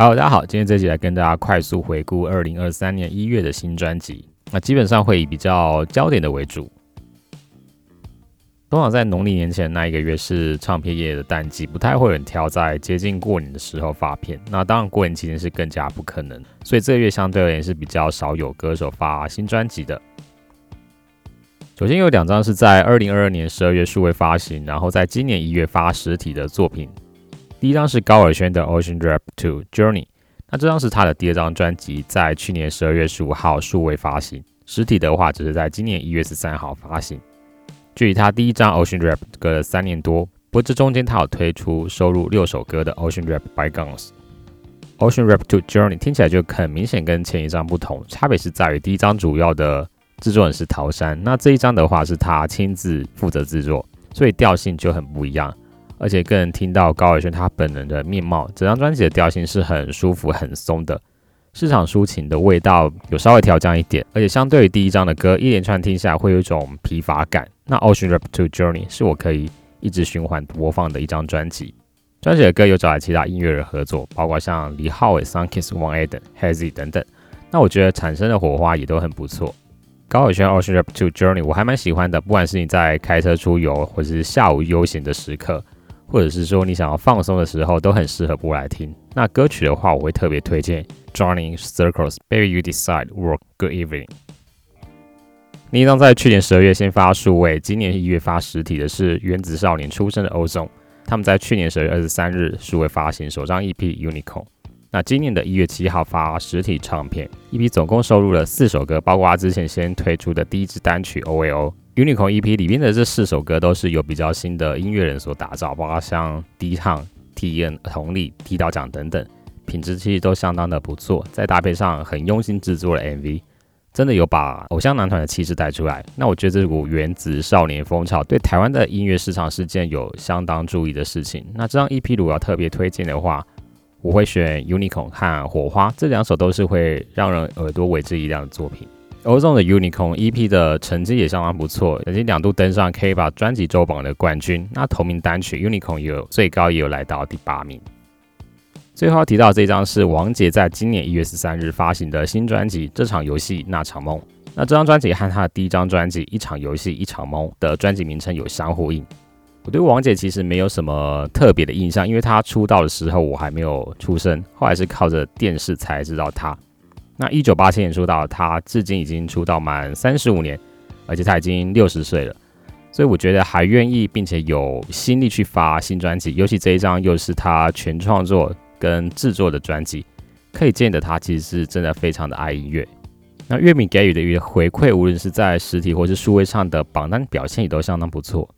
好大家好，今天这集来跟大家快速回顾二零二三年一月的新专辑。那基本上会以比较焦点的为主。通常在农历年前那一个月是唱片业的淡季，不太会有人挑在接近过年的时候发片。那当然过年期间是更加不可能，所以这个月相对而言是比较少有歌手发新专辑的。首先有两张是在二零二二年十二月数位发行，然后在今年一月发实体的作品。第一张是高尔宣的《Ocean Rap Two Journey》，那这张是他的第二张专辑，在去年十二月十五号数位发行，实体的话只是在今年一月十三号发行。距离他第一张《Ocean Rap》隔了三年多，不过这中间他有推出收录六首歌的《Ocean Rap Bygones》。《Ocean Rap Two Journey》听起来就很明显跟前一张不同，差别是在于第一张主要的制作人是陶山，那这一张的话是他亲自负责制作，所以调性就很不一样。而且更能听到高尔宣他本人的面貌。整张专辑的调性是很舒服、很松的，市场抒情的味道有稍微调降一点。而且相对于第一张的歌，一连串听下来会有一种疲乏感。那《Ocean Rap to Journey》是我可以一直循环播放的一张专辑。专辑的歌有找来其他音乐人合作，包括像李浩伟、Sunkiss、王 Eden、Hazy 等等。那我觉得产生的火花也都很不错。高尔宣《Ocean Rap to Journey》我还蛮喜欢的，不管是你在开车出游，或者是下午悠闲的时刻。或者是说你想要放松的时候，都很适合播来听。那歌曲的话，我会特别推荐《Joining Circles》，Baby You Decide Work Good Evening。另一张在去年十二月先发数位，今年一月发实体的是原子少年出身的 Ozone，他们在去年十二月二十三日数位发行首张 EP《Unicorn》。那今年的一月七号发实体唱片，EP 总共收录了四首歌，包括他之前先推出的第一支单曲《O A O》。Unicorn EP 里面的这四首歌都是由比较新的音乐人所打造，包括像低唱、T N、同理、提到奖等等，品质其实都相当的不错。再搭配上很用心制作的 MV，真的有把偶像男团的气质带出来。那我觉得这股原子少年风潮对台湾的音乐市场是件有相当注意的事情。那这张 EP 如果要特别推荐的话，我会选 Unicorn 和火花这两首，都是会让人耳朵为之一亮的作品。Ozone 的 Unicorn EP 的成绩也相当不错，曾经两度登上 K 把专辑周榜的冠军。那同名单曲 Unicorn 也有最高也有来到第八名。最后提到这张是王杰在今年一月十三日发行的新专辑《这场游戏那场梦》。那这张专辑和他的第一张专辑《一场游戏一场梦》的专辑名称有相呼应。我对王杰其实没有什么特别的印象，因为他出道的时候我还没有出生，后来是靠着电视才知道他。那一九八七年出道，他至今已经出道满三十五年，而且他已经六十岁了，所以我觉得还愿意并且有心力去发新专辑，尤其这一张又是他全创作跟制作的专辑，可以见得他其实是真的非常的爱音乐。那乐迷给予的回馈，无论是在实体或是数位上的榜单表现，也都相当不错。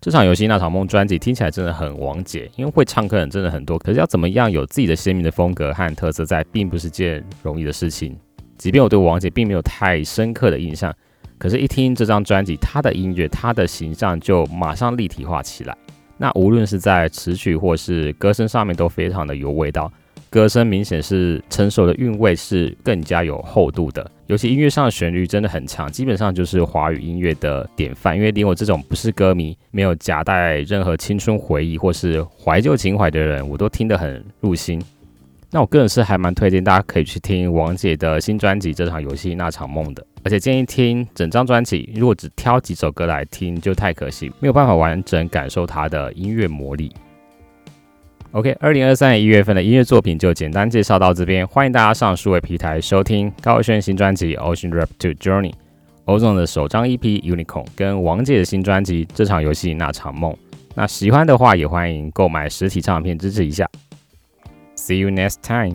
这场游戏那场梦专辑听起来真的很王姐，因为会唱歌人真的很多，可是要怎么样有自己的鲜明的风格和特色在，并不是件容易的事情。即便我对王姐并没有太深刻的印象，可是一听这张专辑，她的音乐、她的形象就马上立体化起来。那无论是在词曲或是歌声上面，都非常的有味道。歌声明显是成熟的韵味，是更加有厚度的。尤其音乐上的旋律真的很强，基本上就是华语音乐的典范。因为连我这种不是歌迷、没有夹带任何青春回忆或是怀旧情怀的人，我都听得很入心。那我个人是还蛮推荐大家可以去听王姐的新专辑《这场游戏那场梦》的，而且建议听整张专辑。如果只挑几首歌来听，就太可惜，没有办法完整感受她的音乐魔力。OK，二零二三年一月份的音乐作品就简单介绍到这边，欢迎大家上数位平台收听高轩新专辑《Ocean Rap to Journey》欧总的首张 EP《Unicorn》跟王姐的新专辑《这场游戏那场梦》。那喜欢的话也欢迎购买实体唱片支持一下。See you next time.